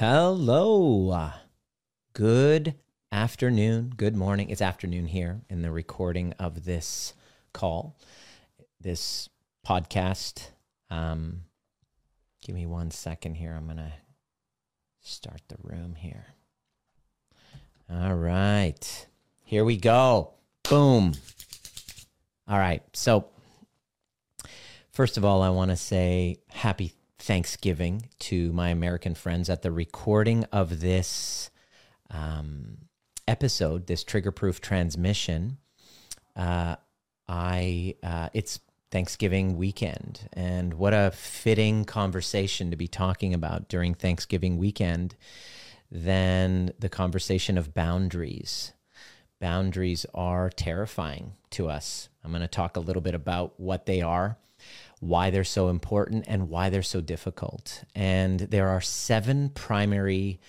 Hello. Good afternoon. Good morning. It's afternoon here in the recording of this call, this podcast. Um, give me one second here. I'm going to start the room here. All right. Here we go. Boom. All right. So, first of all, I want to say happy Thanksgiving to my American friends at the recording of this um, episode, this trigger proof transmission. Uh, I uh, it's Thanksgiving weekend, and what a fitting conversation to be talking about during Thanksgiving weekend than the conversation of boundaries. Boundaries are terrifying to us. I'm going to talk a little bit about what they are why they're so important and why they're so difficult. And there are seven primary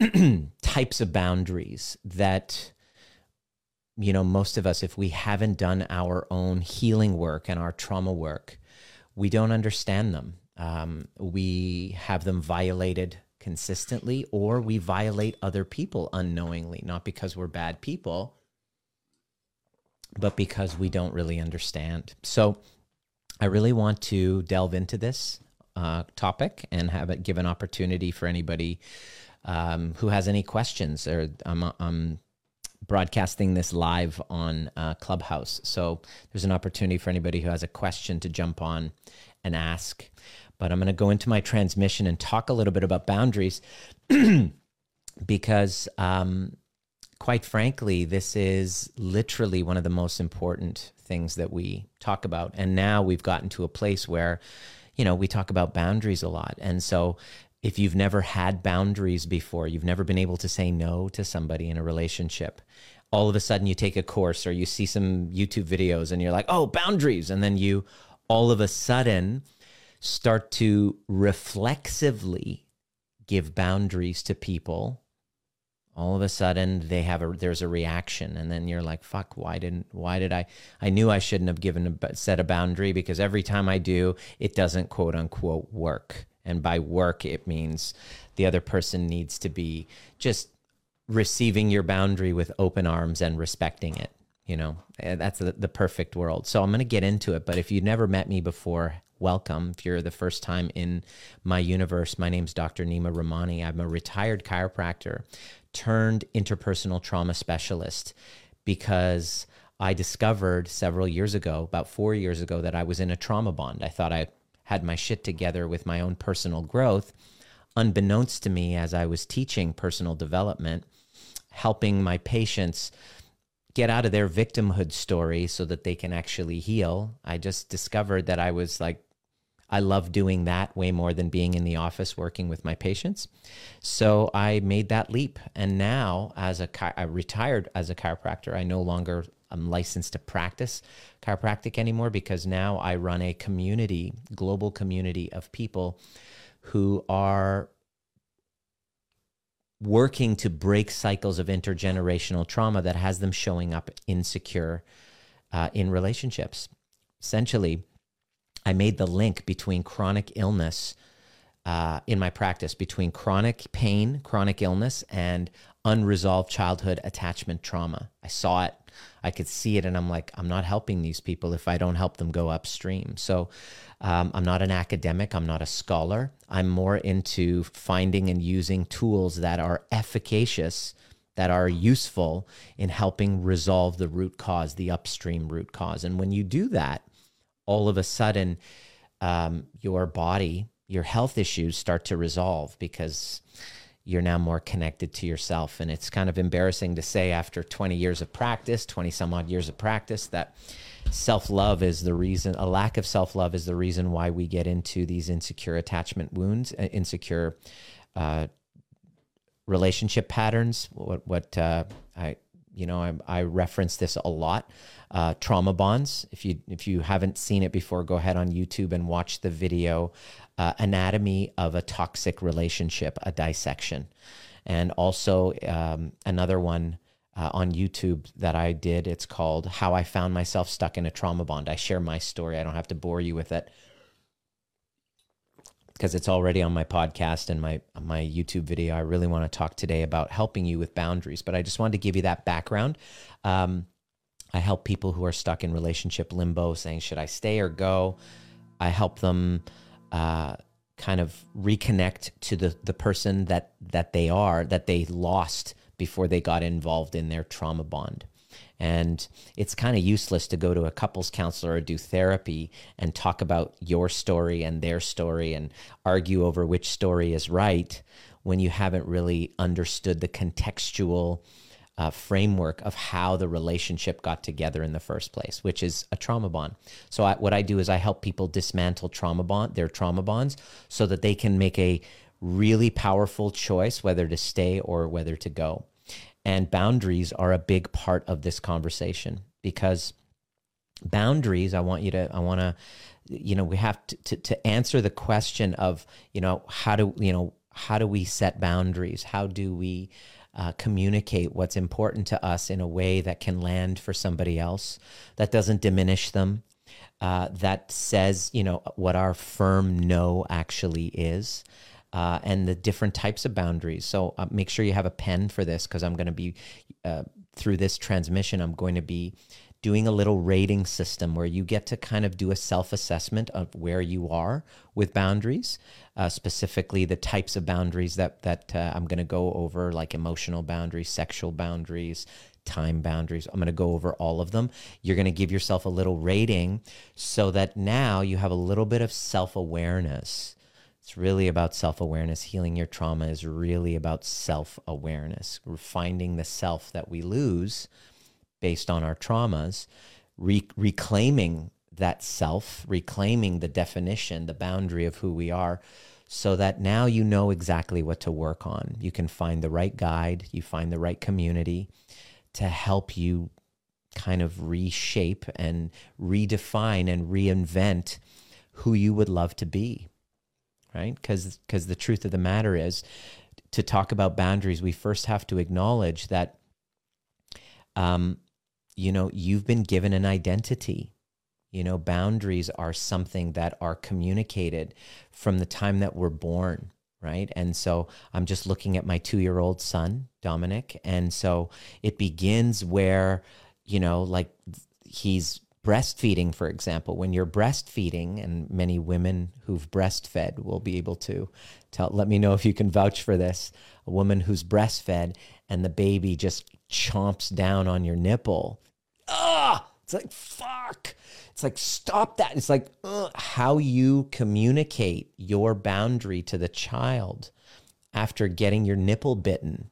types of boundaries that you know most of us if we haven't done our own healing work and our trauma work we don't understand them um, we have them violated consistently or we violate other people unknowingly not because we're bad people but because we don't really understand so I really want to delve into this uh, topic and have it give an opportunity for anybody um, who has any questions. Or I'm, I'm broadcasting this live on uh, Clubhouse, so there's an opportunity for anybody who has a question to jump on and ask. But I'm going to go into my transmission and talk a little bit about boundaries because um, quite frankly, this is literally one of the most important things that we talk about. And now we've gotten to a place where, you know, we talk about boundaries a lot. And so if you've never had boundaries before, you've never been able to say no to somebody in a relationship, all of a sudden you take a course or you see some YouTube videos and you're like, oh, boundaries. And then you all of a sudden start to reflexively give boundaries to people all of a sudden they have a there's a reaction. And then you're like fuck why didn't why did i i knew i shouldn't have given a set a boundary because every time i do it doesn't quote unquote work. And by work it means the other person needs to be just receiving your boundary with open arms and respecting it you know? Eh, that's the, the perfect world. So i'm going to get into it but if you've never met me before welcome. If you're the first time in my universe my name's dr nima Rahmani. I'm a retired chiropractor turned interpersonal trauma specialist because I discovered several years ago, about four years ago, that I was in a trauma bond. I thought I had my shit together with my own personal growth. Unbeknownst to me, as I was teaching personal development, helping my patients get out of their victimhood story so that they can actually heal, I just discovered that I was like I love doing that way more than being in the office working with my patients. So I made that leap. And now, as a retired as a chiropractor, I no longer am licensed to practice chiropractic anymore because now I run a community, global community of people who are working to break cycles of intergenerational trauma that has them showing up insecure uh, in relationships. Essentially, I made the link between chronic illness uh, in my practice between chronic pain, chronic illness, and unresolved childhood attachment trauma. I saw it, I could see it, and I'm like, I'm not helping these people if I don't help them go upstream. So um, I'm not an academic, I'm not a scholar. I'm more into finding and using tools that are efficacious. That are useful in helping resolve the root cause, the upstream root cause. And when you do that, all of a sudden um, your body, your health issues start to resolve because you're now more connected to yourself. And it's kind of embarrassing to say after 20 years of practice, 20 some odd years of practice, that self love is the reason, a lack of self love is the reason why we get into these insecure attachment wounds, uh, insecure uh, relationship patterns. What, what uh, I, you know, I, I reference this a lot uh, trauma bonds. If you if you haven't seen it before, go ahead on YouTube and watch the video uh, "Anatomy of a Toxic Relationship: A Dissection," and also um, another one. Uh, on YouTube that I did. It's called How I Found Myself Stuck in a Trauma Bond. I share my story. I don't have to bore you with it. Because it's already on my podcast and my my YouTube video. I really want to talk today about helping you with boundaries, but I just wanted to give you that background. Um, I help people who are stuck in relationship limbo, saying, "Should I stay or go?" I help them uh, kind of reconnect to the the person that that they are, that they lost before they got involved in their trauma bond. And it's kind of useless to go to a couples counselor or do therapy and talk about your story and their story and argue over which story is right when you haven't really understood the contextual uh, framework of how the relationship got together in the first place, which is a trauma bond. So I, what I do is I help people dismantle trauma bond, their trauma bonds, so that they can make a really powerful choice whether to stay or whether to go. And boundaries are a big part of this conversation because boundaries, I want you to, I want to, you know, we have to, to, to answer the question of, you know, how do, you know, how do we set boundaries? How do we uh, communicate what's important to us in a way that can land for somebody else, that doesn't diminish them, uh, that says, you know, what our firm no actually is uh, and the different types of boundaries. So uh, make sure you have a pen for this because I'm going to be, uh, through this transmission, I'm going to be doing a little rating system where you get to kind of do a self assessment of where you are with boundaries, uh, specifically the types of boundaries that, that uh, I'm going to go over, like emotional boundaries, sexual boundaries, time boundaries. I'm going to go over all of them. You're going to give yourself a little rating so that now you have a little bit of self awareness it's really about self awareness. Healing your trauma is really about self awareness, finding the self that we lose based on our traumas, re- reclaiming that self, reclaiming the definition, the boundary of who we are, so that now you know exactly what to work on. You can find the right guide, you find the right community to help you kind of reshape and redefine and reinvent who you would love to be right? Because because the truth of the matter is, to talk about boundaries, we first have to acknowledge that, um, you know, you've been given an identity. You know, boundaries are something that are communicated from the time that we're born, right? And so I'm just looking at my two year old son, Dominic. And so it begins where, you know, like he's breastfeeding, for example, when you're breastfeeding, and many women who've breastfed will be able to tell, let me know if you can vouch for this. A woman who's breastfed and the baby just chomps down on your nipple. Ah, it's like, fuck. It's like, stop that. It's like uh, how you communicate your boundary to the child after getting your nipple bitten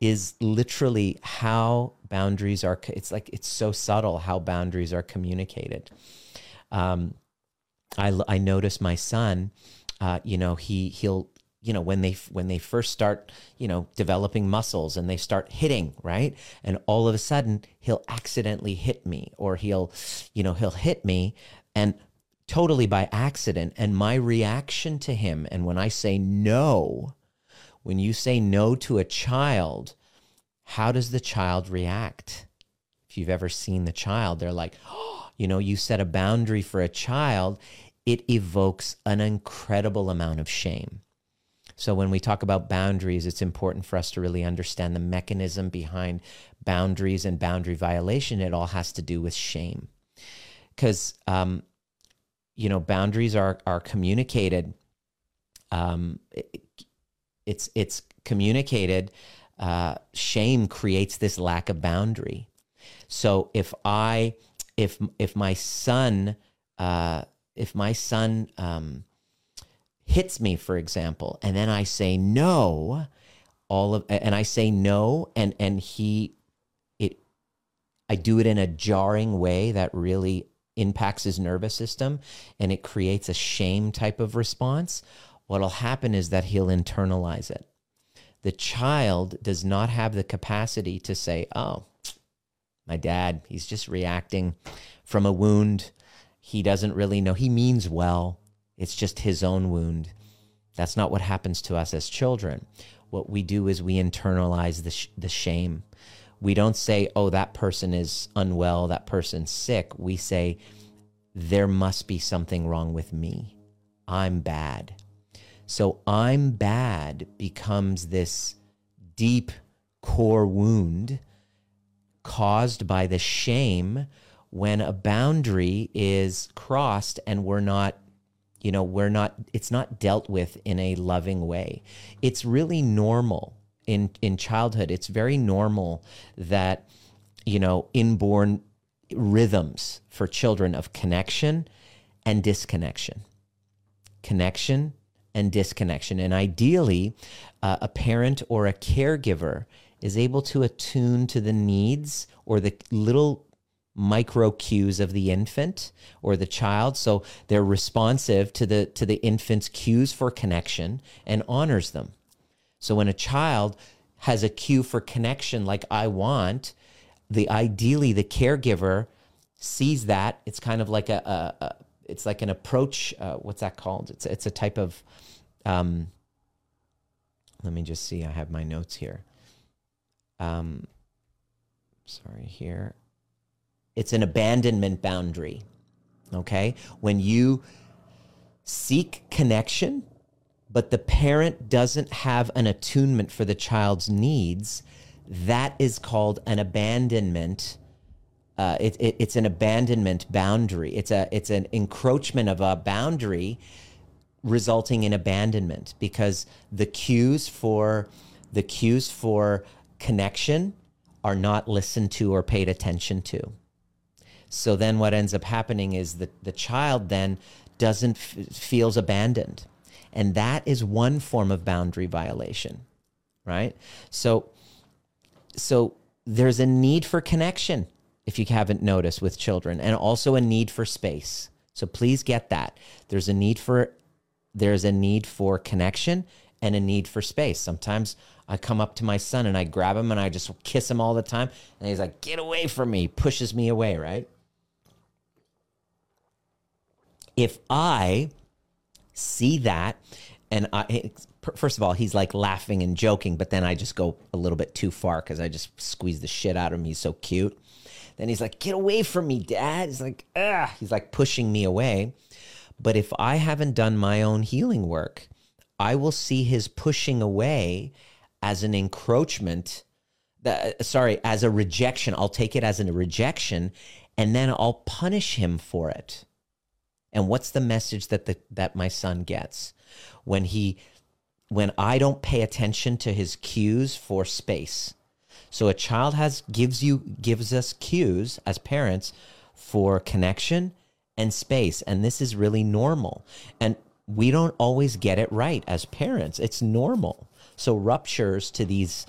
is literally how boundaries are it's like it's so subtle how boundaries are communicated. Um, I, I notice my son uh, you know he he'll you know when they when they first start you know developing muscles and they start hitting right? And all of a sudden he'll accidentally hit me or he'll you know he'll hit me and totally by accident. And my reaction to him and when i say no when you say no to a child, how does the child react? If you've ever seen the child, they're like, oh, you know, you set a boundary for a child, it evokes an incredible amount of shame. So, when we talk about boundaries, it's important for us to really understand the mechanism behind boundaries and boundary violation. It all has to do with shame. Because, um, you know, boundaries are, are communicated um, it's it's communicated. Uh, shame creates this lack of boundary. So if I if if my son uh, if my son um, hits me, for example, and then I say no, all of and I say no, and and he it I do it in a jarring way that really impacts his nervous system, and it creates a shame type of response what'll happen is that he'll internalize it. The child does not have the capacity to say, oh, my dad, he's just reacting from a wound. He doesn't really know. He means well. It's just his own wound. That's not what happens to us as children. What we do is we internalize the, sh- the shame. We don't say, oh, that person is unwell, that person's sick. We say, there must be something wrong with me. I'm bad. So I'm bad becomes this deep core wound caused by the shame when a boundary is crossed and we're not you know we're not it's not dealt with in a loving way. It's really normal in in childhood. It's very normal that you know inborn rhythms for children of connection and disconnection. Connection and disconnection. And ideally uh, a parent or a caregiver is able to attune to the needs or the little micro cues of the infant or the child. So they're responsive to the to the infant's cues for connection and honors them. So when a child has a cue for connection like i want the ideally the caregiver sees that. It's kind of like a, a, a it's like an approach uh, what's that called it's it's a type of um let me just see i have my notes here um sorry here it's an abandonment boundary. Okay? When you seek connection, but the parent doesn't have an attunement for the child's needs, that is called an abandonment. Uh, it, it, it's an abandonment boundary. It's a it's an encroachment of a boundary, resulting in abandonment because the cues for the cues for connection are not listened to or paid attention to. So then what ends up happening is that the child then doesn't f- feels abandoned. And that is one form of boundary violation, right? So so there's a need for connection if you haven't noticed with children and also a need for space. So please get that. There's a need for there's a need for connection and a need for space. Sometimes I come up to my son and I grab him and I just kiss him all the time and he's like, "Get away from me." Pushes me away, right? if I see that and I first of all he's like laughing and joking but then I just go a little bit too far cuz I just squeeze the shit out of him he's so cute then he's like get away from me dad. He's like ah he's like pushing me away. But if I haven't done my own healing work I will see his pushing away as an encroachment that, sorry as a rejection. I'll take it as a rejection and then I'll punish him for it. And what's the message that the, that my son gets? When he when I don't pay attention to his cues for space? So a child has gives you gives us cues as parents for connection and space and this is really normal. And we don't always get it right as parents. It's normal. So ruptures to these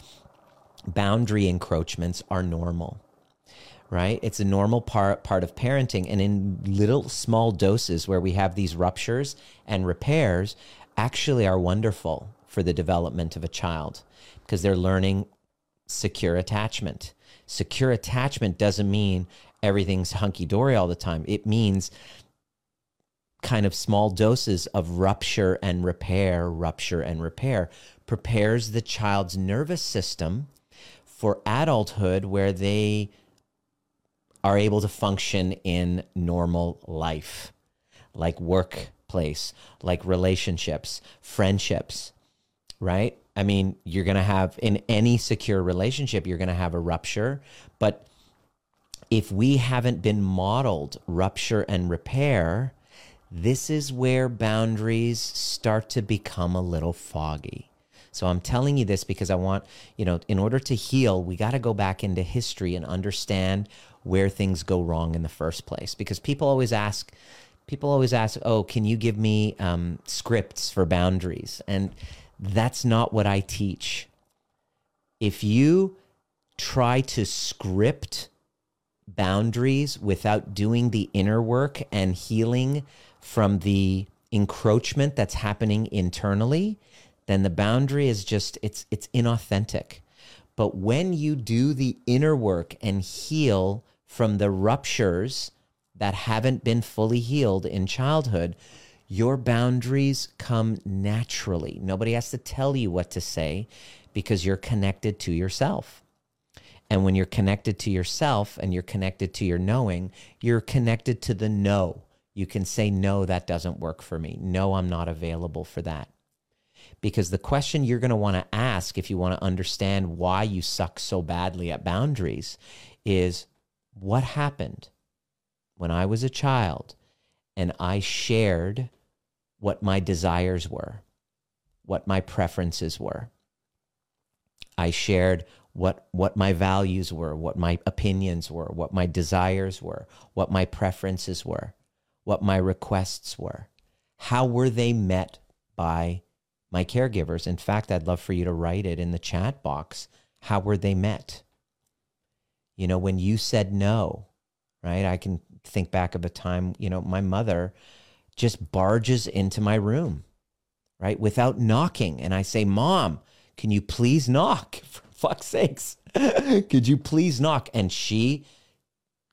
boundary encroachments are normal right? It's a normal part part of parenting, and in little small doses where we have these ruptures and repairs, actually are wonderful for the development of a child because they're learning secure attachment. Secure attachment doesn't mean everything's hunky dory all the time. It means kind of small doses of rupture and repair, rupture and repair prepares the child's nervous system for adulthood where they are able to function in normal life, like workplace, like relationships, friendships, right? I mean, you're going to have in any secure relationship, you're going to have a rupture. But if we haven't been modeled rupture and repair, this is where boundaries start to become a little foggy. So I'm telling you this because I want, you know, in order to heal, we got to go back into history and understand where things go wrong in the first place. Because people always ask, people always ask, oh, can you give me um, scripts for boundaries? And that's not what I teach. If you try to script boundaries without doing the inner work and healing from the encroachment that's happening internally, then the boundary is just it's it's inauthentic. But when you do the inner work and heal from the ruptures that haven't been fully healed in childhood, your boundaries come naturally. Nobody has to tell you what to say because you're connected to yourself. And when you're connected to yourself and you're connected to your knowing, you're connected to the no. You can say, no, that doesn't work for me. No, I'm not available for that. because the question you're going to want to ask if you want to understand why you suck so badly at boundaries is what happened when I was a child and I shared what my desires were, what my preferences were. I shared what what my values were, what my opinions were, what my desires were, what my preferences were, what my requests were. How were they met by my caregivers? In fact, I'd love for you to write it in the chat box. How were they met? You know, when you said no, right? I can think back of a time, you know, my mother just barges into my room, right? Without knocking. And I say, Mom, can you please knock? For fuck's sakes, could you please knock? And she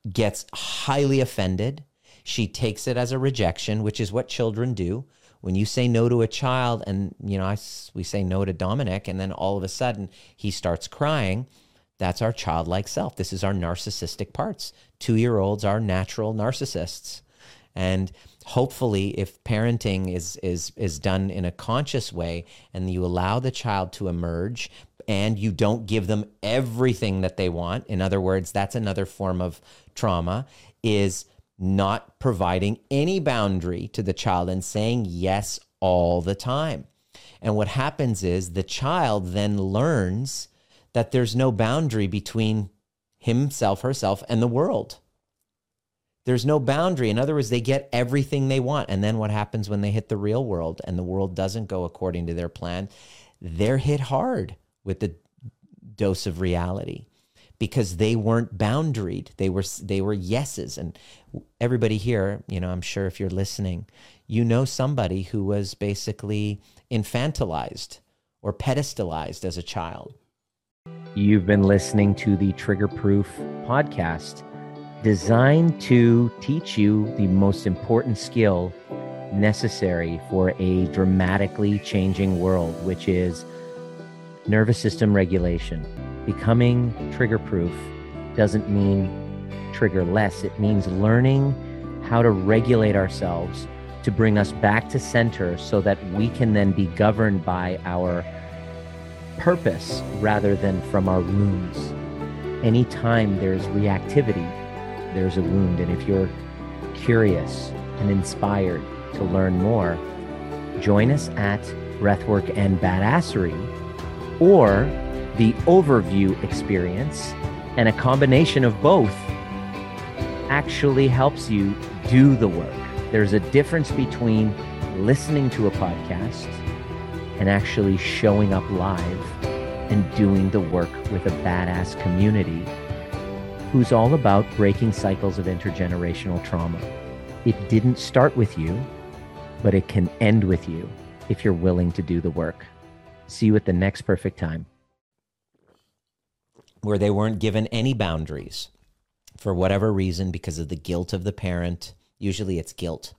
gets highly offended. She takes it as a rejection, which is what children do. When you say no to a child, and you know, I, we say no to Dominic, and then all of a sudden he starts crying, that's our childlike self. This is our narcissistic parts. Two year olds are natural narcissists. And hopefully if parenting is is is done in a conscious way and you allow the child to emerge and you don't give them everything that they want in other words that's another form of trauma is not providing any boundary to the child and saying yes all the time and what happens is the child then learns that there's no boundary between himself herself and the world there's no boundary. In other words, they get everything they want. And then what happens when they hit the real world and the world doesn't go according to their plan? They're hit hard with the dose of reality because they weren't boundaried. They were they were yeses. And everybody here, you know, I'm sure if you're listening, you know somebody who was basically infantilized or pedestalized as a child. You've been listening to the Trigger Proof podcast designed to teach you the most important skill necessary for a dramatically changing world, which is nervous system regulation. Becoming trigger proof doesn't mean trigger less, it means learning how to regulate ourselves to bring us back to center so that we can then be governed by our purpose rather than from our wounds. Anytime there's reactivity, there's a wound. And if you're curious and inspired to learn more, join us at Breathwork and Badassery or the overview experience. And a combination of both actually helps you do the work. There's a difference between listening to a podcast and actually showing up live and doing the work with a badass community who's all about breaking cycles of intergenerational trauma. It didn't start with you, but it can end with you if you're willing to do the work. See you at the next perfect time. Where they weren't given any boundaries for whatever reason because of the guilt of the parent. Usually it's guilt.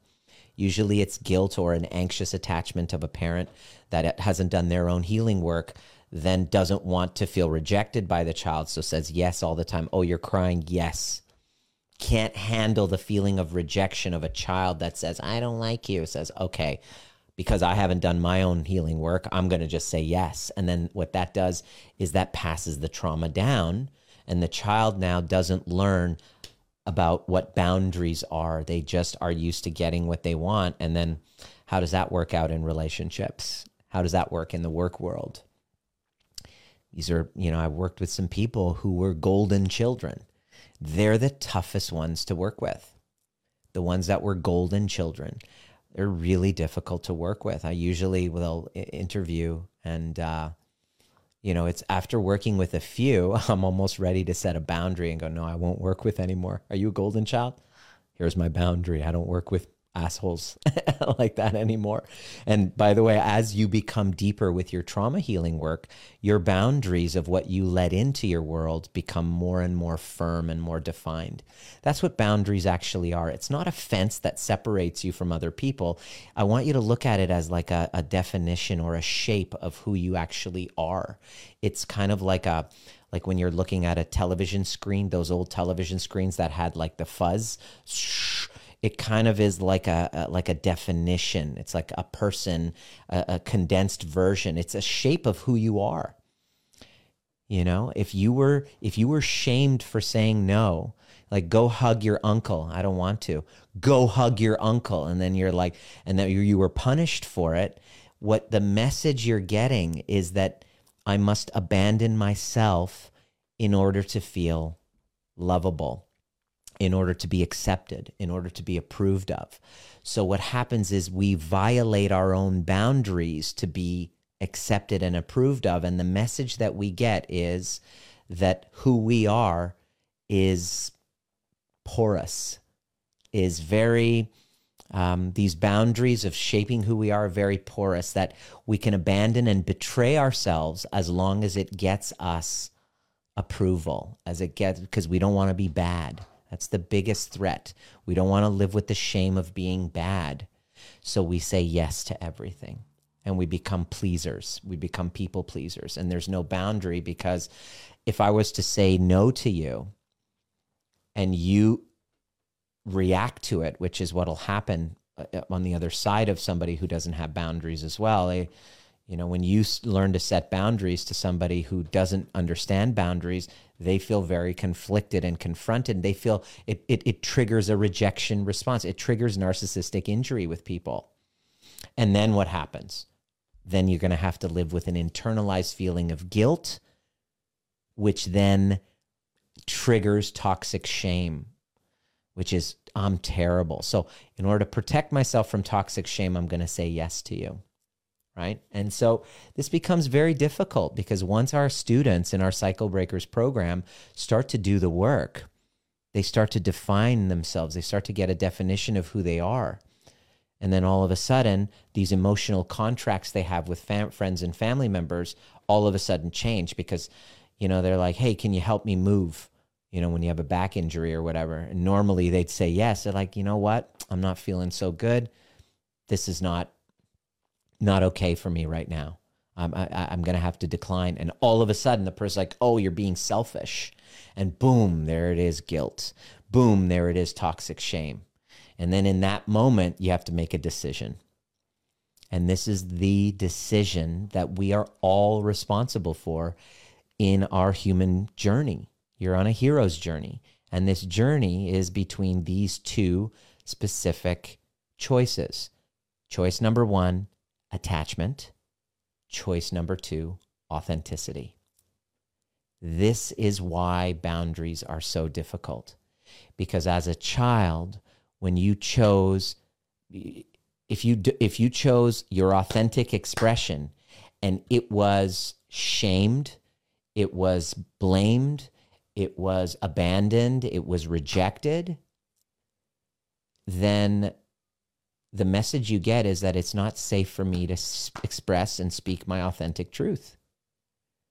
Usually it's guilt or an anxious attachment of a parent that hasn't done their own healing work then doesn't want to feel rejected by the child, so says yes all the time. Oh, you're crying, yes. Can't handle the feeling of rejection of a child that says, I don't like you, says, okay, because I haven't done my own healing work, I'm going to just say yes. And then what that does is that passes the trauma down, and the child now doesn't learn about what boundaries are. They just are used to getting what they want. And then how does that work out in relationships? How does that work in the work world? These are, you know, I've worked with some people who were golden children. They're the toughest ones to work with. The ones that were golden children. They're really difficult to work with. I usually will interview and, uh, you know, it's after working with a few, I'm almost ready to set a boundary and go, no, I won't work with anymore. Are you a golden child? Here's my boundary. I don't work with assholes like that anymore. And by the way, as you become deeper with your trauma healing work, your boundaries of what you let into your world become more and more firm and more defined. That's what boundaries actually are. It's not a fence that separates you from other people. I want you to look at it as like a, a definition or a shape of who you actually are. It's kind of like a like when you're looking at a television screen, those old television screens that had like the fuzz it kind of is like a, a like a definition. It's like a person, a, a condensed version. It's a shape of who you are. You know, if you were if you were shamed for saying no, like go hug your uncle. I don't want to. Go hug your uncle, and then you're like, and you, you were punished for it. What the message you're getting is that I must abandon myself in order to feel lovable in order to be accepted, in order to be approved of. So, what happens is we violate our own boundaries to be accepted and approved of. And the message that we get is that who we are is porous, is very, um, these boundaries of shaping who we are are very porous, that we can abandon and betray ourselves as long as it gets us approval, as it gets, because we don't want to be bad that's the biggest threat. We don't want to live with the shame of being bad. So we say yes to everything and we become pleasers. We become people pleasers. And there's no boundary because if I was to say no to you and you react to it, which is what'll happen uh, on the other side of somebody who doesn't have boundaries as well. They, you know, when you learn to set boundaries to somebody who doesn't understand boundaries, they feel very conflicted and confronted. They feel it, it, it triggers a rejection response. It triggers narcissistic injury with people. And then what happens? Then you're going to have to live with an internalized feeling of guilt, which then triggers toxic shame, which is, I'm terrible. So, in order to protect myself from toxic shame, I'm going to say yes to you right? And so this becomes very difficult because once our students in our Cycle Breakers program start to do the work, they start to define themselves, they start to get a definition of who they are. And then all of a sudden, these emotional contracts they have with fam- friends and family members all of a sudden change because, you know, they're like, hey, can you help me move? You know, when you have a back injury or whatever. And normally they'd say yes. They're like, you know what? I'm not feeling so good. This is not not okay for me right now. Um, I, I'm going to have to decline. And all of a sudden, the person's like, oh, you're being selfish. And boom, there it is guilt. Boom, there it is toxic shame. And then in that moment, you have to make a decision. And this is the decision that we are all responsible for in our human journey. You're on a hero's journey. And this journey is between these two specific choices. Choice number one attachment. Choice number two, authenticity. This is why boundaries are so difficult. Because as a child, when you chose, if you, if you chose your authentic expression and it was shamed, it was blamed, it was abandoned, it was rejected, then the message you get is that it's not safe for me to express and speak my authentic truth.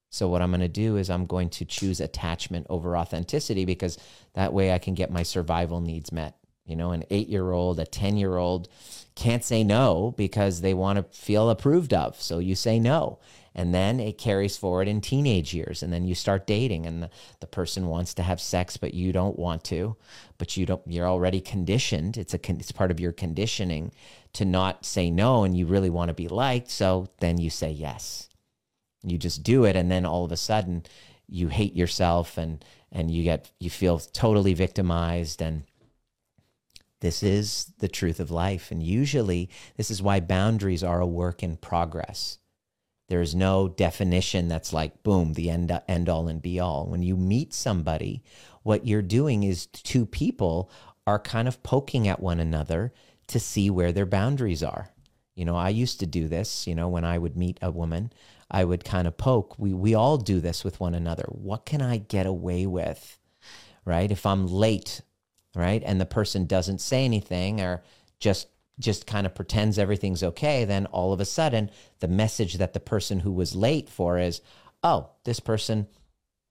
So, what I'm going to do is I'm going to choose attachment over authenticity because that way I can get my survival needs met. You know, an eight year old, a 10 year old can't say no because they want to feel approved of. So, you say no and then it carries forward in teenage years. And then you start dating and the, the person wants to have sex but you don't want to but you don't you're already conditioned. It's a it's part of your conditioning to not say no and you really want to be liked. So then you say yes. You just do it and then all of a sudden you hate yourself and and you get you feel totally victimized and this is the truth of life. And usually this is why boundaries are a work in progress there's no definition that's like, boom, the end, end all and be all. When you meet somebody, what you're doing is two people are kind of poking at one another to see where their boundaries are. You know, I used to do this, you know, when I would meet a woman, I would kind of poke. We, we all do this with one another. What can I get away with? Right? If I'm late, right, and the person doesn't say anything or just just kind of pretends everything's okay, then all of a sudden the message that the person who was late for is, oh, this person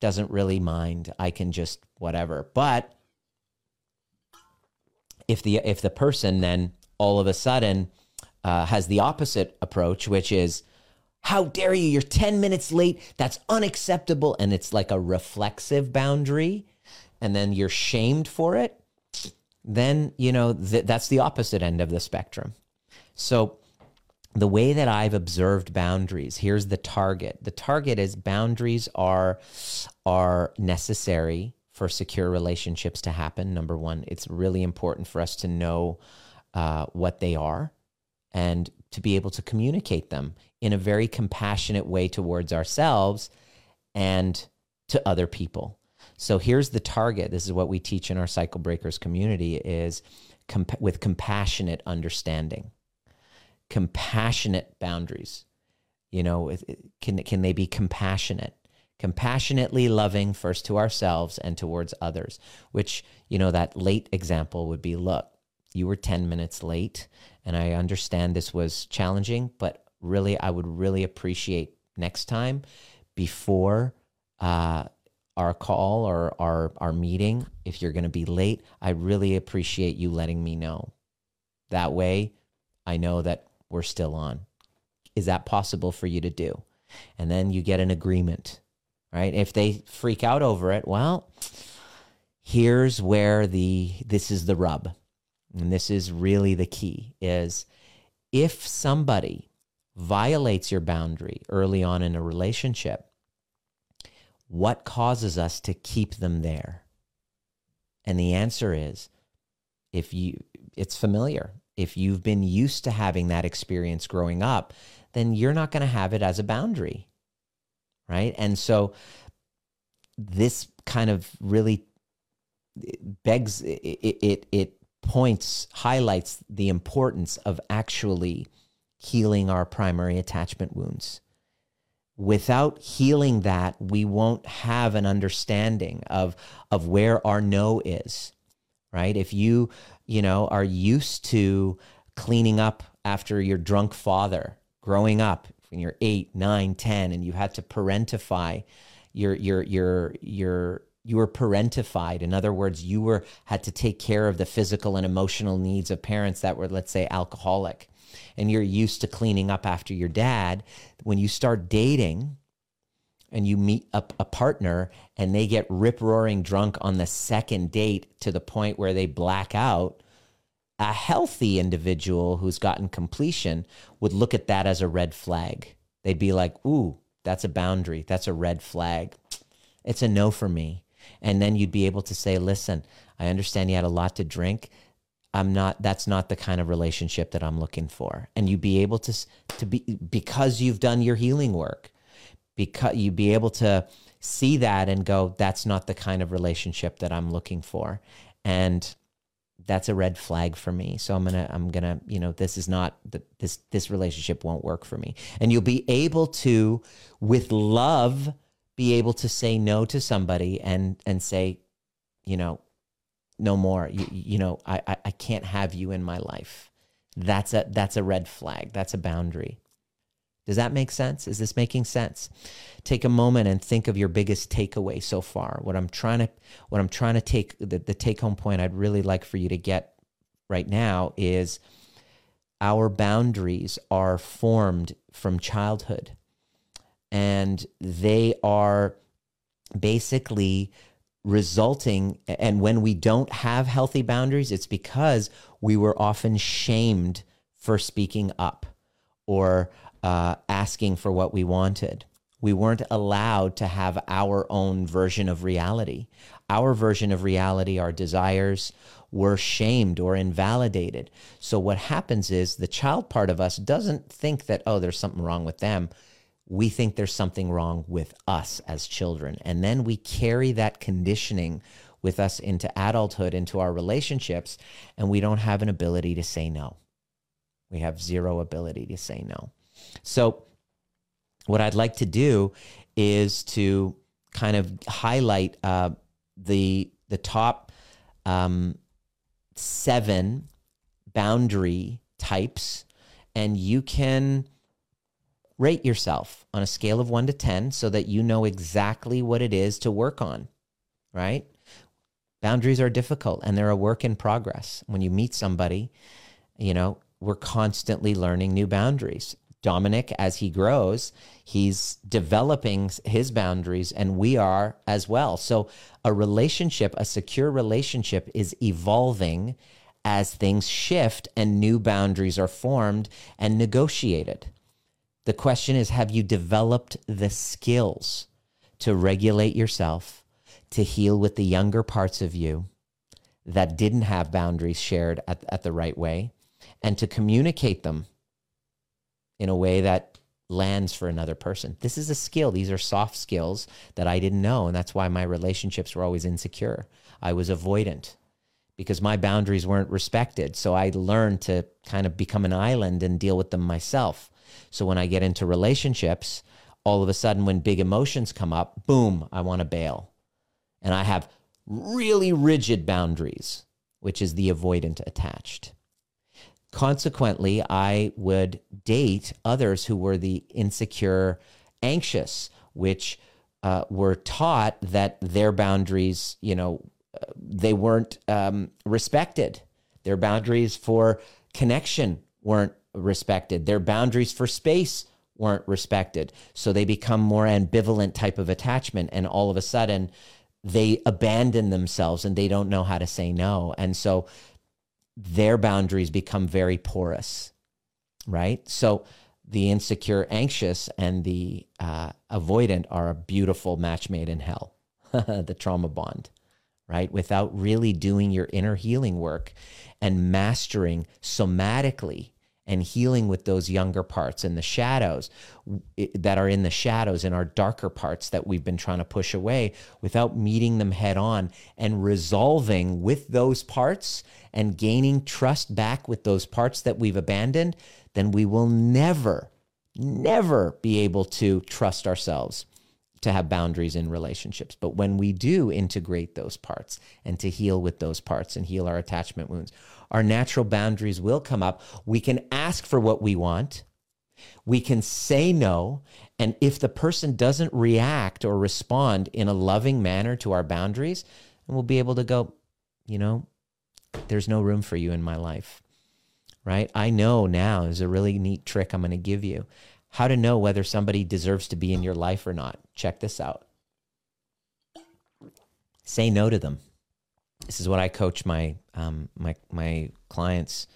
doesn't really mind. I can just whatever. But if the if the person then all of a sudden uh, has the opposite approach, which is, how dare you? You're 10 minutes late. That's unacceptable. And it's like a reflexive boundary. And then you're shamed for it then you know th- that's the opposite end of the spectrum. So the way that I've observed boundaries, here's the target. The target is boundaries are are necessary for secure relationships to happen. Number one, it's really important for us to know uh, what they are and to be able to communicate them in a very compassionate way towards ourselves and to other people. So here's the target. This is what we teach in our cycle breakers community is comp- with compassionate understanding. Compassionate boundaries. You know, can can they be compassionate? Compassionately loving first to ourselves and towards others, which, you know, that late example would be look, you were 10 minutes late and I understand this was challenging, but really I would really appreciate next time before uh, our call or our our meeting if you're going to be late i really appreciate you letting me know. That way i know that we're still on. Is that possible for you to do? And then you get an agreement right? If they freak out over it well here's where the this is the rub. And this is really the key is if somebody violates your boundary early on in a relationship what causes us to keep them there? And the answer is if you it's familiar. If you've been used to having that experience growing up, then you're not going to have it as a boundary. Right? And so this kind of really begs it, it, it points highlights the importance of actually healing our primary attachment wounds without healing that, we won't have an understanding of, of where our no is, right? If you, you know, are used to cleaning up after your drunk father growing up when you're eight, nine, ten, and you had to parentify your, your, your, your, you were parentified. In other words, you were had to take care of the physical and emotional needs of parents that were, let's say, alcoholic and you're used to cleaning up after your dad, when you start dating and you meet a, a partner and they get rip roaring drunk on the second date to the point where they black out, a healthy individual who's gotten completion would look at that as a red flag. They'd be like, ooh, that's a boundary. That's a red flag. It's a no for me. And then you'd be able to say, listen, I understand you had a lot to drink. I'm not that's not the kind of relationship that I'm looking for. And you be able to to be because you've done your healing work. Because you be able to see that and go that's not the kind of relationship that I'm looking for. And that's a red flag for me. So I'm going to I'm going to, you know, this is not the, this this relationship won't work for me. And you'll be able to with love be able to say no to somebody and and say, you know, no more. You, you know, I, I, I can't have you in my life. That's a that's a red flag. That's a boundary. Does that make sense? Is this making sense? Take a moment and think of your biggest takeaway so far. What I'm trying to what I'm trying to take the, the take home point I'd really like for you to get right now is our boundaries are formed from childhood and they are basically resulting and when we don't have healthy boundaries it's because we were often shamed for speaking up or uh, asking for what we wanted. We weren't allowed to have our own version of reality. Our version of reality our desires were shamed or invalidated. So what happens is the child part of us doesn't think that oh there's something wrong with them we think there's something wrong with us as children. And then we carry that conditioning with us into adulthood, into our relationships, and we don't have an ability to say no. We have zero ability to say no. So, what I'd like to do is to kind of highlight uh, the the top um, seven boundary types, and you can rate yourself on a scale of one to 10 so that you know exactly what it is to work on, right? Boundaries are difficult and they're a work in progress. When you meet somebody, you know, we're constantly learning new boundaries. Dominic, as he grows, he's developing his boundaries, and we are as well. So, a relationship, a secure relationship, is evolving as things shift and new boundaries are formed and negotiated. The question is have you developed the skills to regulate yourself, to heal with the younger parts of you that didn't have boundaries shared at, at the right way, and to communicate them in a way that lands for another person. This is a skill. These are soft skills that I didn't know. And that's why my relationships were always insecure. I was avoidant because my boundaries weren't respected. So I learned to kind of become an island and deal with them myself. So when I get into relationships, all of a sudden, when big emotions come up, boom, I want to bail. And I have really rigid boundaries, which is the avoidant attached. Consequently, I would date others who were the insecure, anxious, which uh, were taught that their boundaries, you know, they weren't um, respected. Their boundaries for connection weren't respected. Their boundaries for space weren't respected. So they become more ambivalent type of attachment. And all of a sudden, they abandon themselves and they don't know how to say no. And so their boundaries become very porous, right? So the insecure, anxious, and the uh, avoidant are a beautiful match made in hell, the trauma bond, right? Without really doing your inner healing work and mastering somatically and healing with those younger parts and the shadows that are in the shadows in our darker parts that we've been trying to push away without meeting them head on and resolving with those parts and gaining trust back with those parts that we've abandoned, then we will never, never be able to trust ourselves to have boundaries in relationships. But when we do integrate those parts and to heal with those parts and heal our attachment wounds, our natural boundaries will come up. We can ask for what we want. We can say no. And if the person doesn't react or respond in a loving manner to our boundaries, then we'll be able to go, you know, there's no room for you in my life. Right? I know now is a really neat trick I'm going to give you how to know whether somebody deserves to be in your life or not. Check this out. Say no to them. This is what I coach my um, my my clients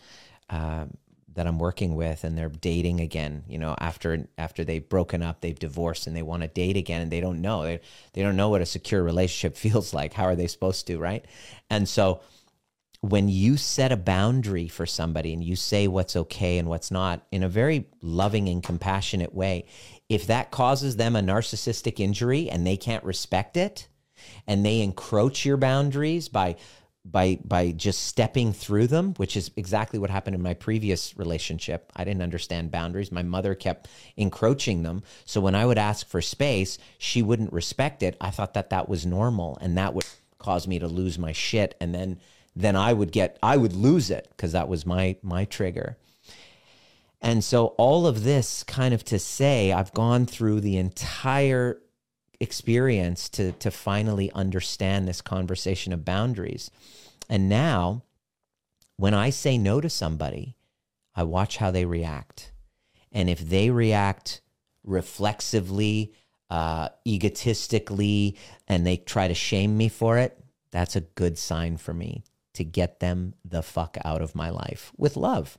uh, that I'm working with, and they're dating again. You know, after after they've broken up, they've divorced, and they want to date again, and they don't know they they don't know what a secure relationship feels like. How are they supposed to, right? And so when you set a boundary for somebody and you say what's okay and what's not in a very loving and compassionate way, if that causes them a narcissistic injury and they can't respect it and they encroach your boundaries by by by just stepping through them, which is exactly what happened in my previous relationship. I didn't understand boundaries. My mother kept encroaching them. So when I would ask for space, she wouldn't respect it. I thought that that was normal and that would cause me to lose my shit and then then I would get I would lose it because that was my my trigger. And so all of this kind of to say I've gone through the entire experience to to finally understand this conversation of boundaries. And now when I say no to somebody, I watch how they react. And if they react reflexively, uh, egotistically, and they try to shame me for it, that's a good sign for me to get them the fuck out of my life with love.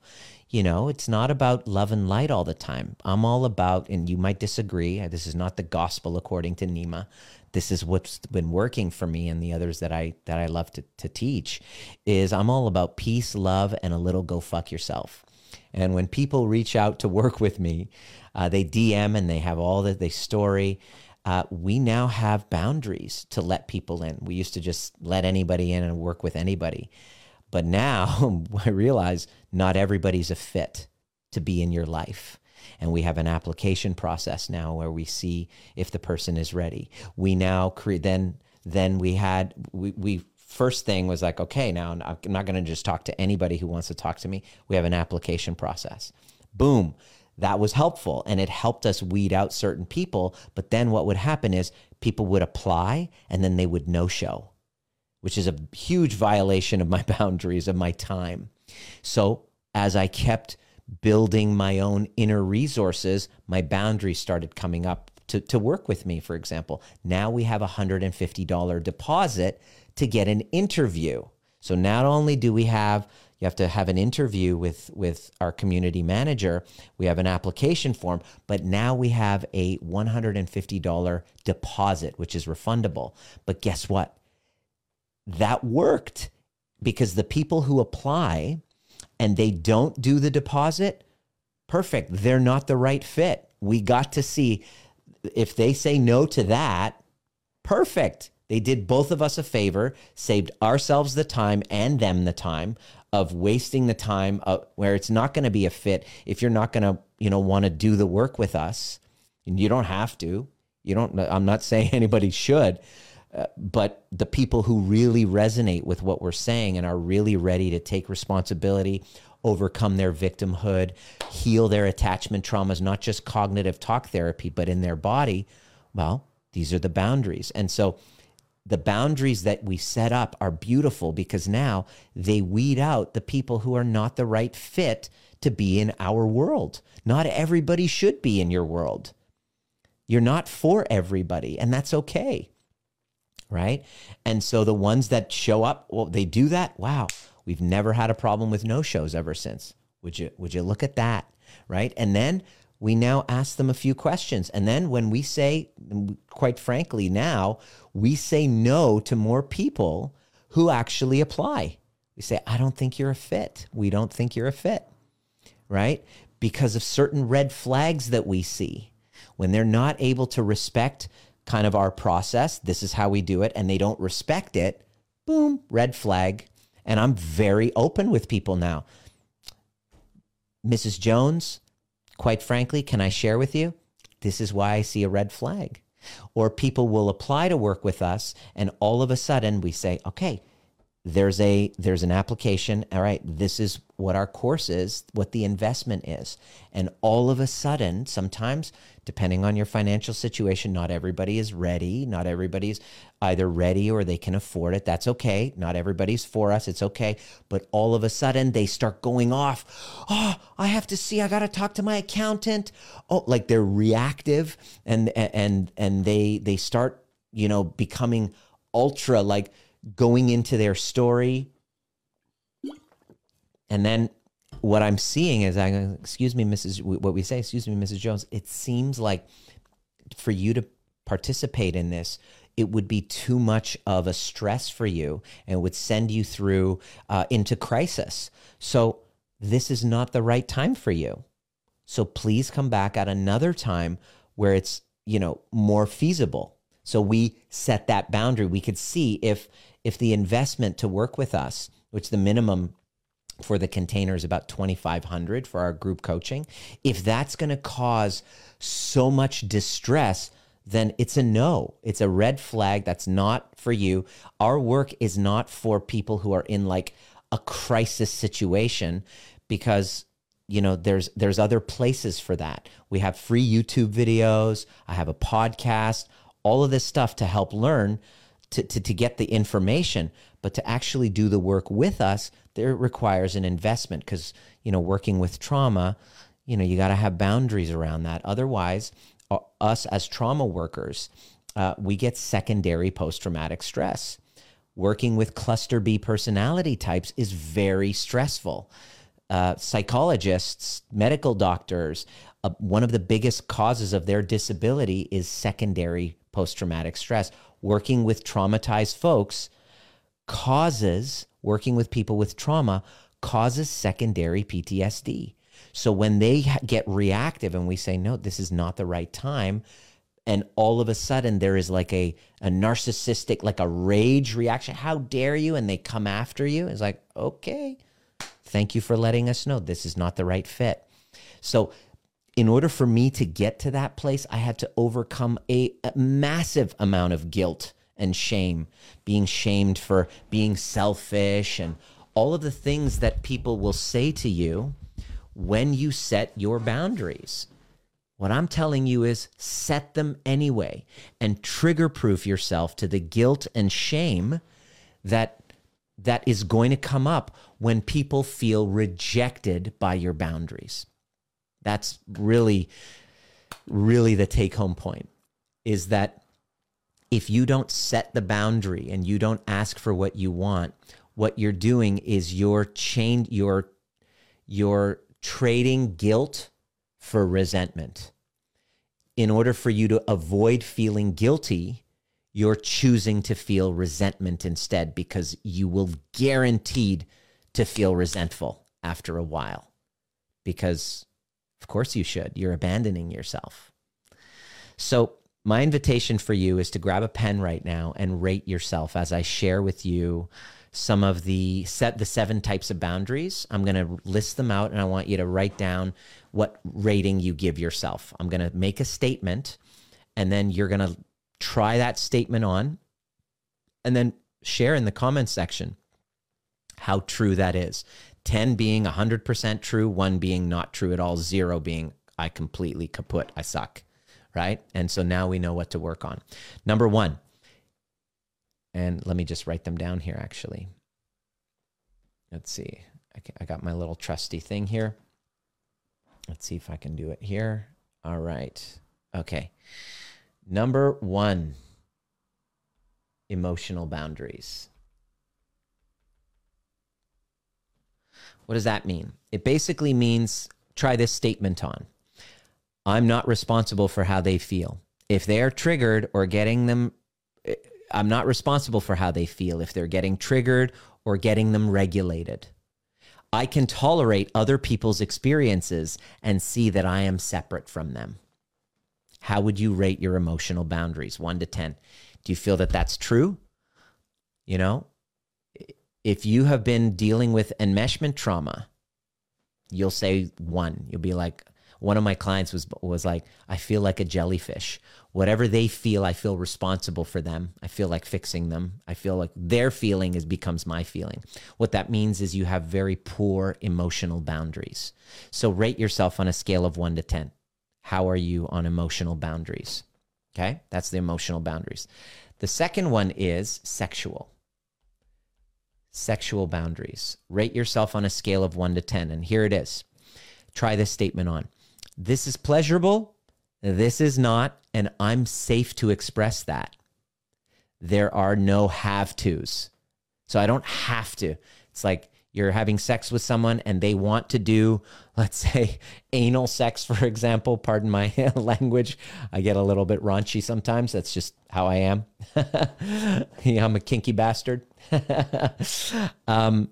You know, it's not about love and light all the time. I'm all about, and you might disagree, this is not the gospel according to Nima. This is what's been working for me and the others that I that I love to, to teach is I'm all about peace, love, and a little go fuck yourself. And when people reach out to work with me, uh, they DM and they have all the, they story uh, we now have boundaries to let people in. We used to just let anybody in and work with anybody. But now I realize not everybody's a fit to be in your life. And we have an application process now where we see if the person is ready. We now create, then, then we had, we, we first thing was like, okay, now I'm not going to just talk to anybody who wants to talk to me. We have an application process. Boom that was helpful and it helped us weed out certain people. But then what would happen is people would apply and then they would no show, which is a huge violation of my boundaries of my time. So as I kept building my own inner resources, my boundaries started coming up to, to work with me, for example. Now we have a $150 deposit to get an interview. So not only do we have you have to have an interview with with our community manager, we have an application form, but now we have a $150 deposit which is refundable. But guess what? That worked because the people who apply and they don't do the deposit, perfect. They're not the right fit. We got to see if they say no to that, perfect. They did both of us a favor, saved ourselves the time and them the time of wasting the time of, where it's not going to be a fit if you're not going to, you know, want to do the work with us. And you don't have to. You don't I'm not saying anybody should, but the people who really resonate with what we're saying and are really ready to take responsibility, overcome their victimhood, heal their attachment traumas, not just cognitive talk therapy, but in their body, well, these are the boundaries. And so the boundaries that we set up are beautiful because now they weed out the people who are not the right fit to be in our world. Not everybody should be in your world. You're not for everybody, and that's okay. Right. And so the ones that show up, well, they do that. Wow. We've never had a problem with no shows ever since. Would you would you look at that? Right. And then we now ask them a few questions. And then when we say, quite frankly, now we say no to more people who actually apply. We say, I don't think you're a fit. We don't think you're a fit, right? Because of certain red flags that we see. When they're not able to respect kind of our process, this is how we do it, and they don't respect it, boom, red flag. And I'm very open with people now. Mrs. Jones, quite frankly, can I share with you? This is why I see a red flag. Or people will apply to work with us, and all of a sudden we say, okay, there's a there's an application. All right this is what our course is what the investment is. And all of a sudden sometimes depending on your financial situation not everybody is ready. Not everybody's either ready or they can afford it. That's okay. Not everybody's for us. It's okay. But all of a sudden they start going off. Oh i have to see. I got to talk to my accountant. Oh like they're reactive and and and they they start you know becoming ultra like going into their story. And then what I'm seeing is, I excuse me, Mrs. What we say, excuse me, Mrs. Jones. It seems like for you to participate in this, it would be too much of a stress for you and would send you through uh, into crisis. So this is not the right time for you. So please come back at another time where it's you know more feasible. So we set that boundary. We could see if if the investment to work with us, which the minimum for the container is about 2500 for our group coaching, if that's going to cause so much distress, then it's a no. It's a red flag. That's not for you. Our work is not for people who are in like a crisis situation because you know there's there's other places for that. We have free YouTube videos, I have a podcast, all of this stuff to help learn to, to, to get the information, but to actually do the work with us, there requires an investment because, you know, working with trauma, you know, you got to have boundaries around that. Otherwise, uh, us as trauma workers, uh, we get secondary post traumatic stress. Working with cluster B personality types is very stressful. Uh, psychologists, medical doctors, uh, one of the biggest causes of their disability is secondary post traumatic stress working with traumatized folks causes working with people with trauma causes secondary PTSD. So when they get reactive and we say no this is not the right time and all of a sudden there is like a a narcissistic like a rage reaction how dare you and they come after you it's like okay thank you for letting us know this is not the right fit. So in order for me to get to that place, I had to overcome a, a, massive amount of guilt and shame, being shamed for being selfish and all of the things that people will say to you when you set your boundaries. What I'm telling you is set them anyway and trigger proof yourself to the guilt and shame that that is going to come up when people feel rejected by your boundaries. That's really, really the take home point is that if you don't set the boundary and you don't ask for what you want, what you're doing is you're chained, you're, you're trading guilt for resentment. In order for you to avoid feeling guilty, you're choosing to feel resentment instead because you will guaranteed to feel resentful after a while. Because, of course, you should. You're abandoning yourself. So, my invitation for you is to grab a pen right now and rate yourself as I share with you some of the set the seven types of boundaries. I'm going to list them out and I want you to write down what rating you give yourself. I'm going to make a statement and then you're going to try that statement on and then share in the comments section how true that is. 10 being 100% true, 1 being not true at all, 0 being I completely kaput, I suck right? And so now we know what to work on. Number one, and let me just write them down here actually. Let's see. I got my little trusty thing here. Let's see if I can do it here. All right. Okay. Number one emotional boundaries. What does that mean? It basically means try this statement on. I'm not responsible for how they feel. If they are triggered or getting them, eh, I'm not responsible for how they feel if they're getting triggered or getting them regulated. I can tolerate other people's experiences and see that I am separate from them. How would you rate your emotional boundaries, one to 10? Do you feel that that's true? You know, if you have been dealing with enmeshment trauma, you'll say one. You'll be like, one of my clients was was like i feel like a jellyfish. Whatever they feel i feel responsible for them. I feel like fixing them. I feel like their feeling is becomes my feeling. What that means is you have very poor emotional boundaries. So rate yourself on a scale of 1 to 10 how are you on emotional boundaries? Okay? That's the emotional boundaries. The second one is sexual sexual boundaries rate yourself on a scale of 1 to 10 and here it is try this statement on this is pleasurable, this is not, and I'm safe to express that. There are no have tos. So I don't have to. It's like you're having sex with someone and they want to do, let's say, anal sex, for example. Pardon my language. I get a little bit raunchy sometimes. That's just how I am. yeah, I'm a kinky bastard. um,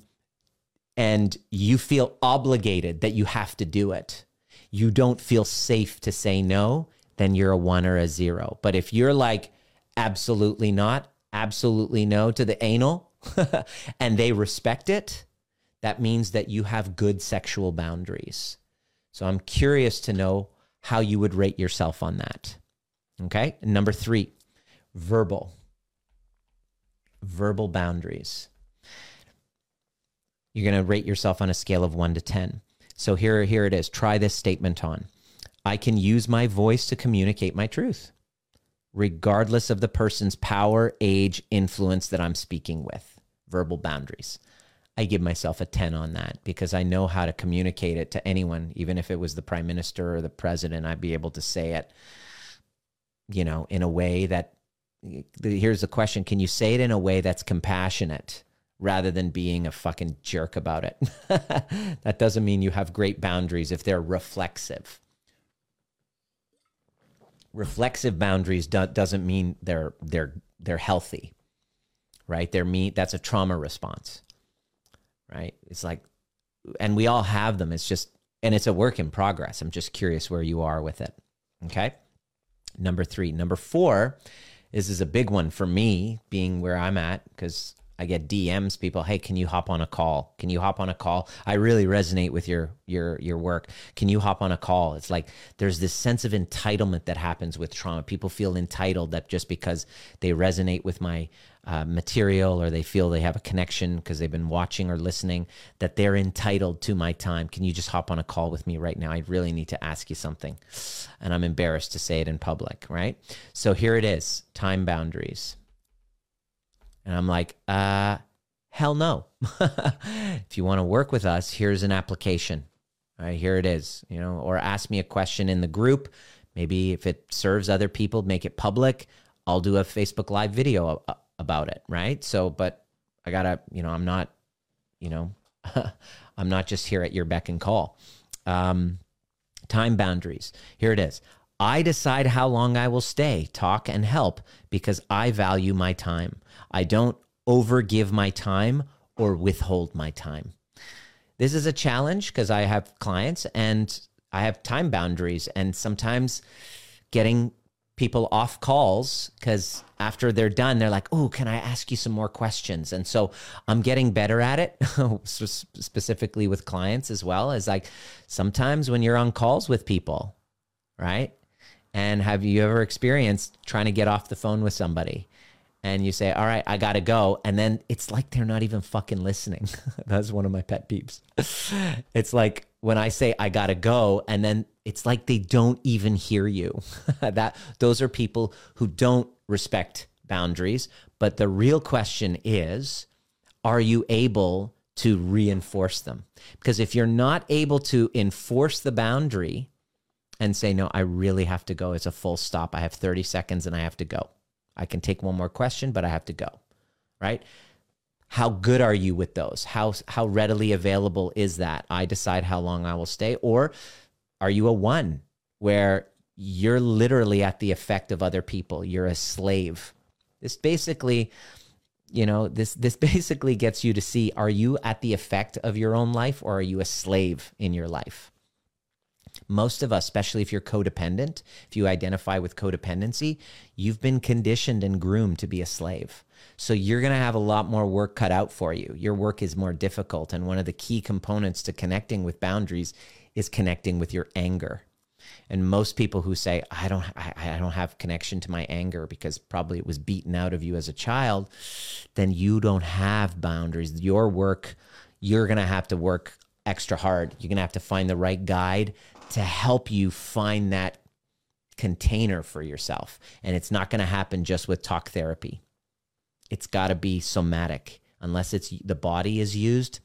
and you feel obligated that you have to do it you don't feel safe to say no, then you're a one or a zero. But if you're like, absolutely not, absolutely no to the anal, and they respect it, that means that you have good sexual boundaries. So I'm curious to know how you would rate yourself on that. Okay. And number three, verbal. Verbal boundaries. You're going to rate yourself on a scale of one to 10. So here, here it is. Try this statement on. I can use my voice to communicate my truth, regardless of the person's power, age, influence that I'm speaking with. Verbal boundaries. I give myself a 10 on that because I know how to communicate it to anyone, even if it was the prime minister or the president, I'd be able to say it, you know, in a way that here's the question Can you say it in a way that's compassionate? rather than being a fucking jerk about it. that doesn't mean you have great boundaries if they're reflexive. Reflexive boundaries do- doesn't mean they're they're they're healthy. Right? They're me that's a trauma response. Right? It's like and we all have them. It's just and it's a work in progress. I'm just curious where you are with it. Okay? Number 3, number 4 this is a big one for me being where I'm at because I get DMs people, "Hey, can you hop on a call? Can you hop on a call? I really resonate with your your your work. Can you hop on a call?" It's like there's this sense of entitlement that happens with trauma. People feel entitled that just because they resonate with my uh, material or they feel they have a connection because they've been watching or listening that they're entitled to my time. Can you just hop on a call with me right now? I really need to ask you something. And I'm embarrassed to say it in public, right? So here it is, time boundaries and I'm like, uh, Hell no. if you want to work with us, here's an application. All right, here it is, you know, or ask me a question in the group. Maybe if it serves other people, make it public. I'll do a Facebook live video about it, right? So, but I got to, you know, I'm not, you know, I'm not just here at your beck and call. Um, time boundaries. Here it is. I decide how long I will stay, talk, and help because I value my time. I don't overgive my time or withhold my time. This is a challenge because I have clients and I have time boundaries, and sometimes getting people off calls because after they're done, they're like, Oh, can I ask you some more questions? And so I'm getting better at it, specifically with clients as well. As like sometimes when you're on calls with people, right? And have you ever experienced trying to get off the phone with somebody? And you say, All right, I got to go. And then it's like they're not even fucking listening. That's one of my pet peeves. it's like when I say, I got to go, and then it's like they don't even hear you. that Those are people who don't respect boundaries. But the real question is, are you able to reinforce them? Because if you're not able to enforce the boundary, and say, no, I really have to go. It's a full stop. I have 30 seconds and I have to go. I can take one more question, but I have to go. Right? How good are you with those? How how readily available is that? I decide how long I will stay or are you a one where you're literally at the effect of other people? You're a slave. This basically you know this this basically gets you to see are you at the effect of your own life or are you a slave in your life most of us, especially if you're codependent, if you identify with codependency, you've been conditioned and groomed to be a slave. So you're going to have a lot more work cut out for you. Your work is more difficult. And one of the key components to connecting with boundaries is connecting with your anger. And most people who say, I don't, I, I don't have connection to my anger because probably it was beaten out of you as a child, then you don't have boundaries. Your work, you're going to have to work extra hard. You're going to have to find the right guide to help you find that container for yourself. And it's not going to happen just with talk therapy. It's got to be somatic. Unless it's the body is used,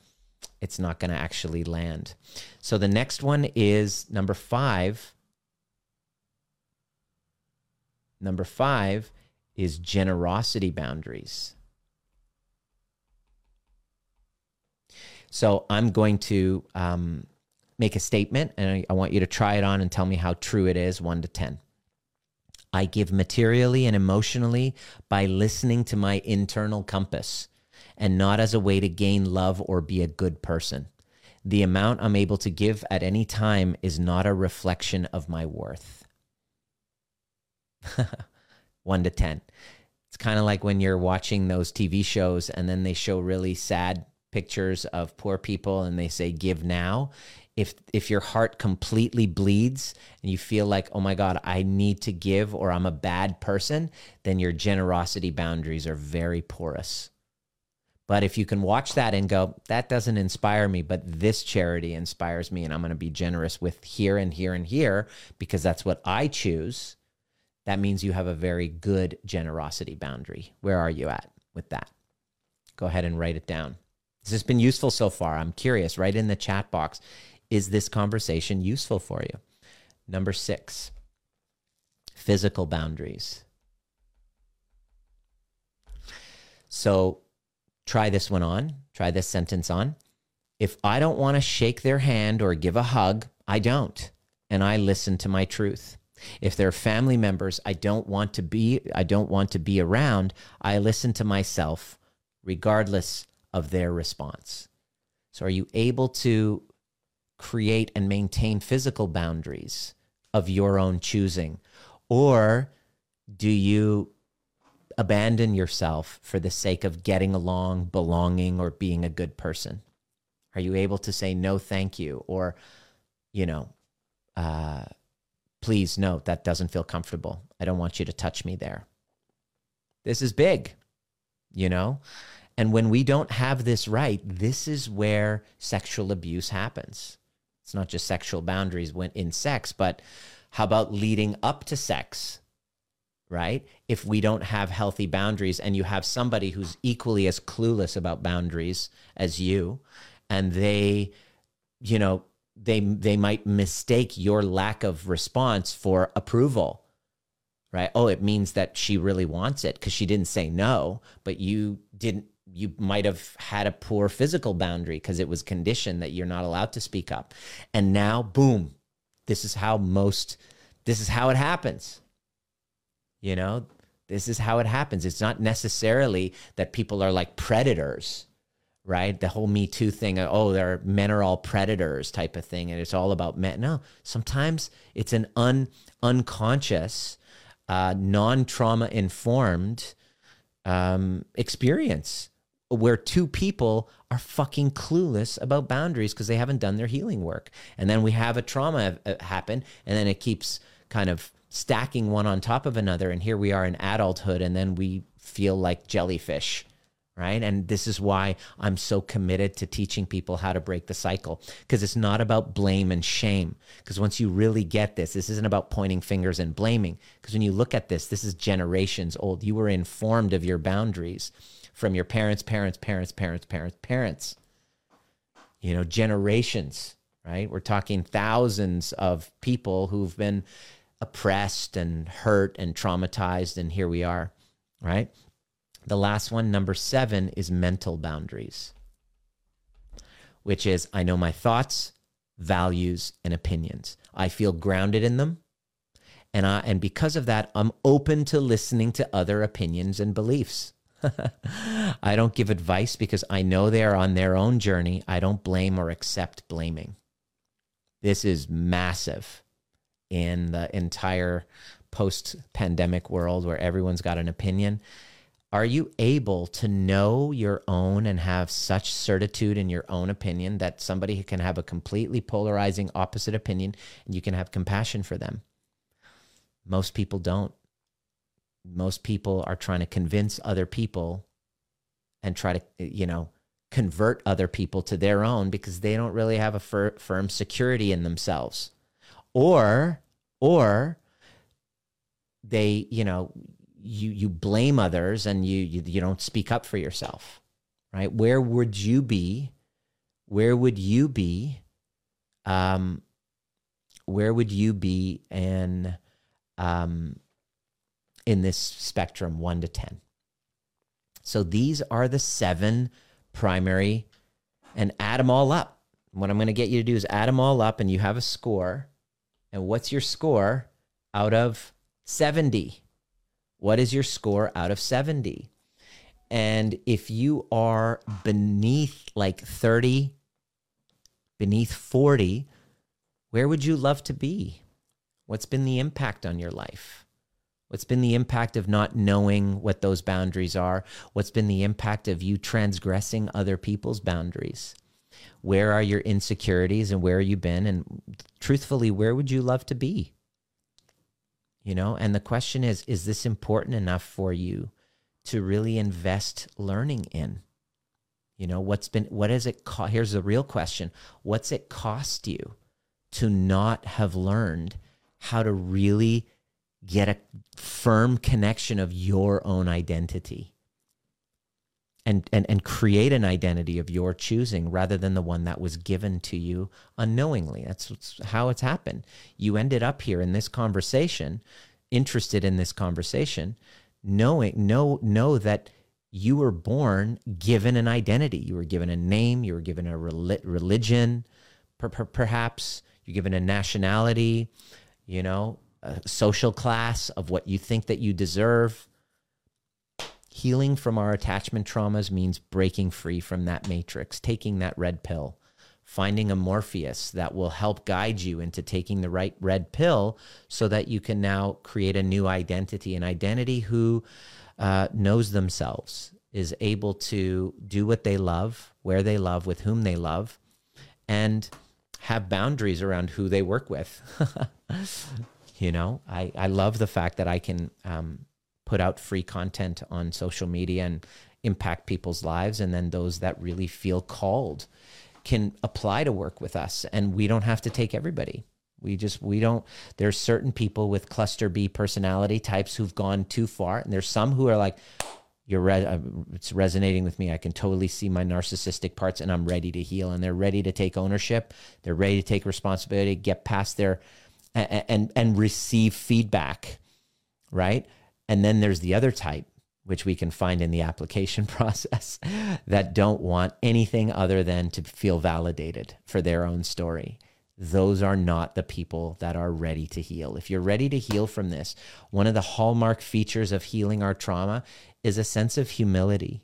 it's not going to actually land. So the next one is number 5. Number 5 is generosity boundaries. So I'm going to um, make a statement and I, I want you to try it on and tell me how true it is, one to 10. I give materially and emotionally by listening to my internal compass and not as a way to gain love or be a good person. The amount I'm able to give at any time is not a reflection of my worth. One to 10. It's kind of like when you're watching those TV shows and then they show really sad pictures of poor people and they say, give now if if your heart completely bleeds and you feel like oh my god i need to give or i'm a bad person then your generosity boundaries are very porous. But if you can watch that and go that doesn't inspire me but this charity inspires me and i'm going to be generous with here and here and here because that's what i choose that means you have a very good generosity boundary. Where are you at with that? Go ahead and write it down. Has this been useful so far? I'm curious. Right in the chat box is this conversation useful for you? Number six, physical boundaries. So try this one on, try this sentence on. If I don't want to shake their hand or give a hug, I don't. And I listen to my truth. If they're family members I don't want to be I don't want to be around, I listen to myself regardless of their response. So are you able to create and maintain physical boundaries of your own choosing? Or do you abandon yourself for the sake of getting along, belonging, or being a good person? Are you able to say no, thank you? Or, you know, uh, please, no, that doesn't feel comfortable. I don't want you to touch me there. This is big, you know? And when we don't have this right, this is where sexual abuse happens. It's not just sexual boundaries when in sex, but how about leading up to sex? right? If we don't have healthy boundaries and you have somebody who's equally as clueless about boundaries as you, and they, you know, they they might mistake your lack of response for approval right oh it means that she really wants it because she didn't say no but you didn't you might have had a poor physical boundary because it was conditioned that you're not allowed to speak up and now boom this is how most this is how it happens you know this is how it happens it's not necessarily that people are like predators right? The whole Me Too thing, oh, they're men are all predators type of thing, and it's all about men. No, sometimes it's an un unconscious, uh, non trauma informed um, experience where two people are fucking clueless about boundaries because they haven't done their healing work, and then we have a trauma uh, happen, and then it keeps kind of stacking one on top of another, and here we are in adulthood, and then we feel like jellyfish right? And this is why I'm so committed to teaching people how to break the cycle because it's not about blame and shame. Because once you really get this, this isn't about pointing fingers and blaming. Because when you look at this, this is generations old. You were informed of your boundaries from your parents, parents, parents, parents, parents, parents. You know, generations, right? We're talking thousands of people who've been oppressed and hurt and traumatized, and here we are, right? The last one, number seven, is mental boundaries, which is I know my thoughts, values, and opinions. I feel grounded in them. And, I, and because of that, I'm open to listening to other opinions and beliefs. I don't give advice because I know they are on their own journey. I don't blame or accept blaming. This is massive in the entire post pandemic world where everyone's got an opinion are you able to know your own and have such certitude in your own opinion that somebody can have a completely polarizing opposite opinion and you can have compassion for them? Most people don't. Most people are trying to convince other people and try to, you know, convert other people to their own because they don't really have a fir- firm security in themselves. Or, or they, you know, you you blame others and you, you you don't speak up for yourself right where would you be where would you be um where would you be in um in this spectrum 1 to 10 so these are the seven primary and add them all up what i'm going to get you to do is add them all up and you have a score and what's your score out of 70 what is your score out of 70? And if you are beneath like 30, beneath 40, where would you love to be? What's been the impact on your life? What's been the impact of not knowing what those boundaries are? What's been the impact of you transgressing other people's boundaries? Where are your insecurities and where have you been? And truthfully, where would you love to be? you know and the question is is this important enough for you to really invest learning in you know what's been what has it co- here's the real question what's it cost you to not have learned how to really get a firm connection of your own identity and, and, and create an identity of your choosing rather than the one that was given to you unknowingly. That's how it's happened. You ended up here in this conversation, interested in this conversation, knowing know know that you were born given an identity. You were given a name. You were given a religion, per, per, perhaps. You're given a nationality. You know, a social class of what you think that you deserve Healing from our attachment traumas means breaking free from that matrix, taking that red pill, finding a Morpheus that will help guide you into taking the right red pill so that you can now create a new identity, an identity who uh, knows themselves, is able to do what they love, where they love, with whom they love, and have boundaries around who they work with. you know, I, I love the fact that I can um, put out free content on social media and impact people's lives. And then those that really feel called can apply to work with us. And we don't have to take everybody. We just we don't. There's certain people with cluster B personality types who've gone too far, and there's some who are like, "You're re- uh, it's resonating with me. I can totally see my narcissistic parts, and I'm ready to heal." And they're ready to take ownership. They're ready to take responsibility, get past their, and and, receive feedback, right? And then there's the other type which we can find in the application process, that don't want anything other than to feel validated for their own story. Those are not the people that are ready to heal. If you're ready to heal from this, one of the hallmark features of healing our trauma is a sense of humility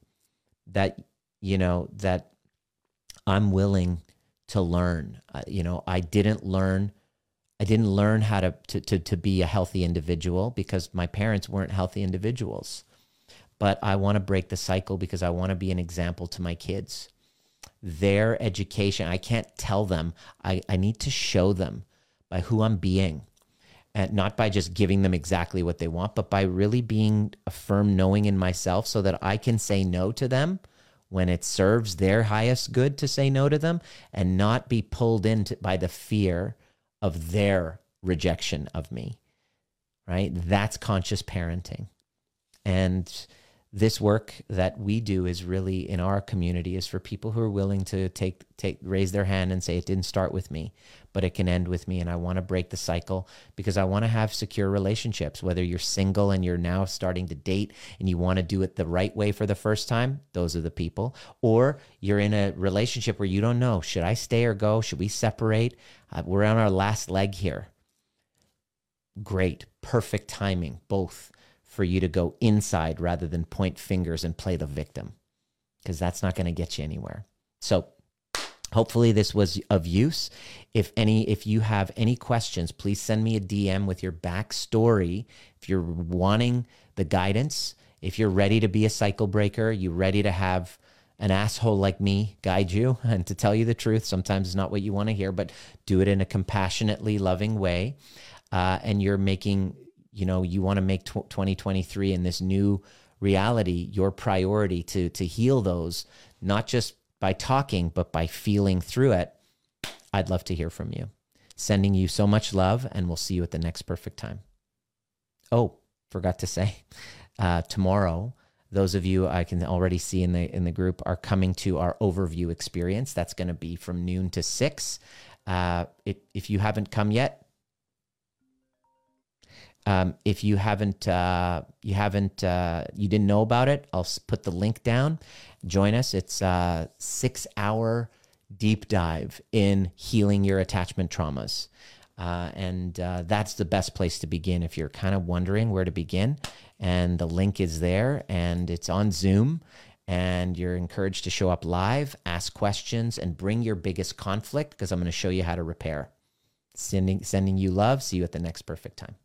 that, you know, that I'm willing to learn. Uh, you know, I didn't learn. I didn't learn how to, to, to, to be a healthy individual because my parents weren't healthy individuals but I want to break the cycle because I want to be an example to my kids. Their education, I can't tell them, I, I need to show them by who I'm being. And not by just giving them exactly what they want, but by really being a firm knowing in myself so that I can say no to them when it serves their highest good to say no to them and not be pulled into by the fear of their rejection of me. Right? That's conscious parenting. And this work that we do is really in our community is for people who are willing to take take raise their hand and say it didn't start with me but it can end with me and I want to break the cycle because I want to have secure relationships. Whether you're single and you're now starting to date and you want to do it the right way for the first time those are the people. Or you're in a relationship where you don't know should I stay or go? Should we separate? Uh, we're on our last leg here. Great perfect timing both for you to go inside rather than point fingers and play the victim because that's not going to get you anywhere. So hopefully this was of use. If any if you have any questions, please send me a DM with your backstory. If you're wanting the guidance, if you're ready to be a cycle breaker, you're ready to have an asshole like me guide you and to tell you the truth sometimes it's not what you want to hear but do it in a compassionately loving way uh, and you're making you know you want to make 2023 in this new reality your priority to to heal those not just by talking but by feeling through it i'd love to hear from you sending you so much love and we'll see you at the next perfect time oh forgot to say uh, tomorrow those of you I can already see in the in the group are coming to our overview experience. That's going to be from noon to six. Uh, it, if you haven't come yet, um, if you haven't, uh, you haven't, uh, you didn't know about it, I'll put the link down. Join us. It's a six hour deep dive in healing your attachment traumas. Uh, and uh, that's the best place to begin if you're kind of wondering where to begin. And the link is there and it's on Zoom. And you're encouraged to show up live, ask questions, and bring your biggest conflict because I'm going to show you how to repair. Sending, sending you love. See you at the next perfect time.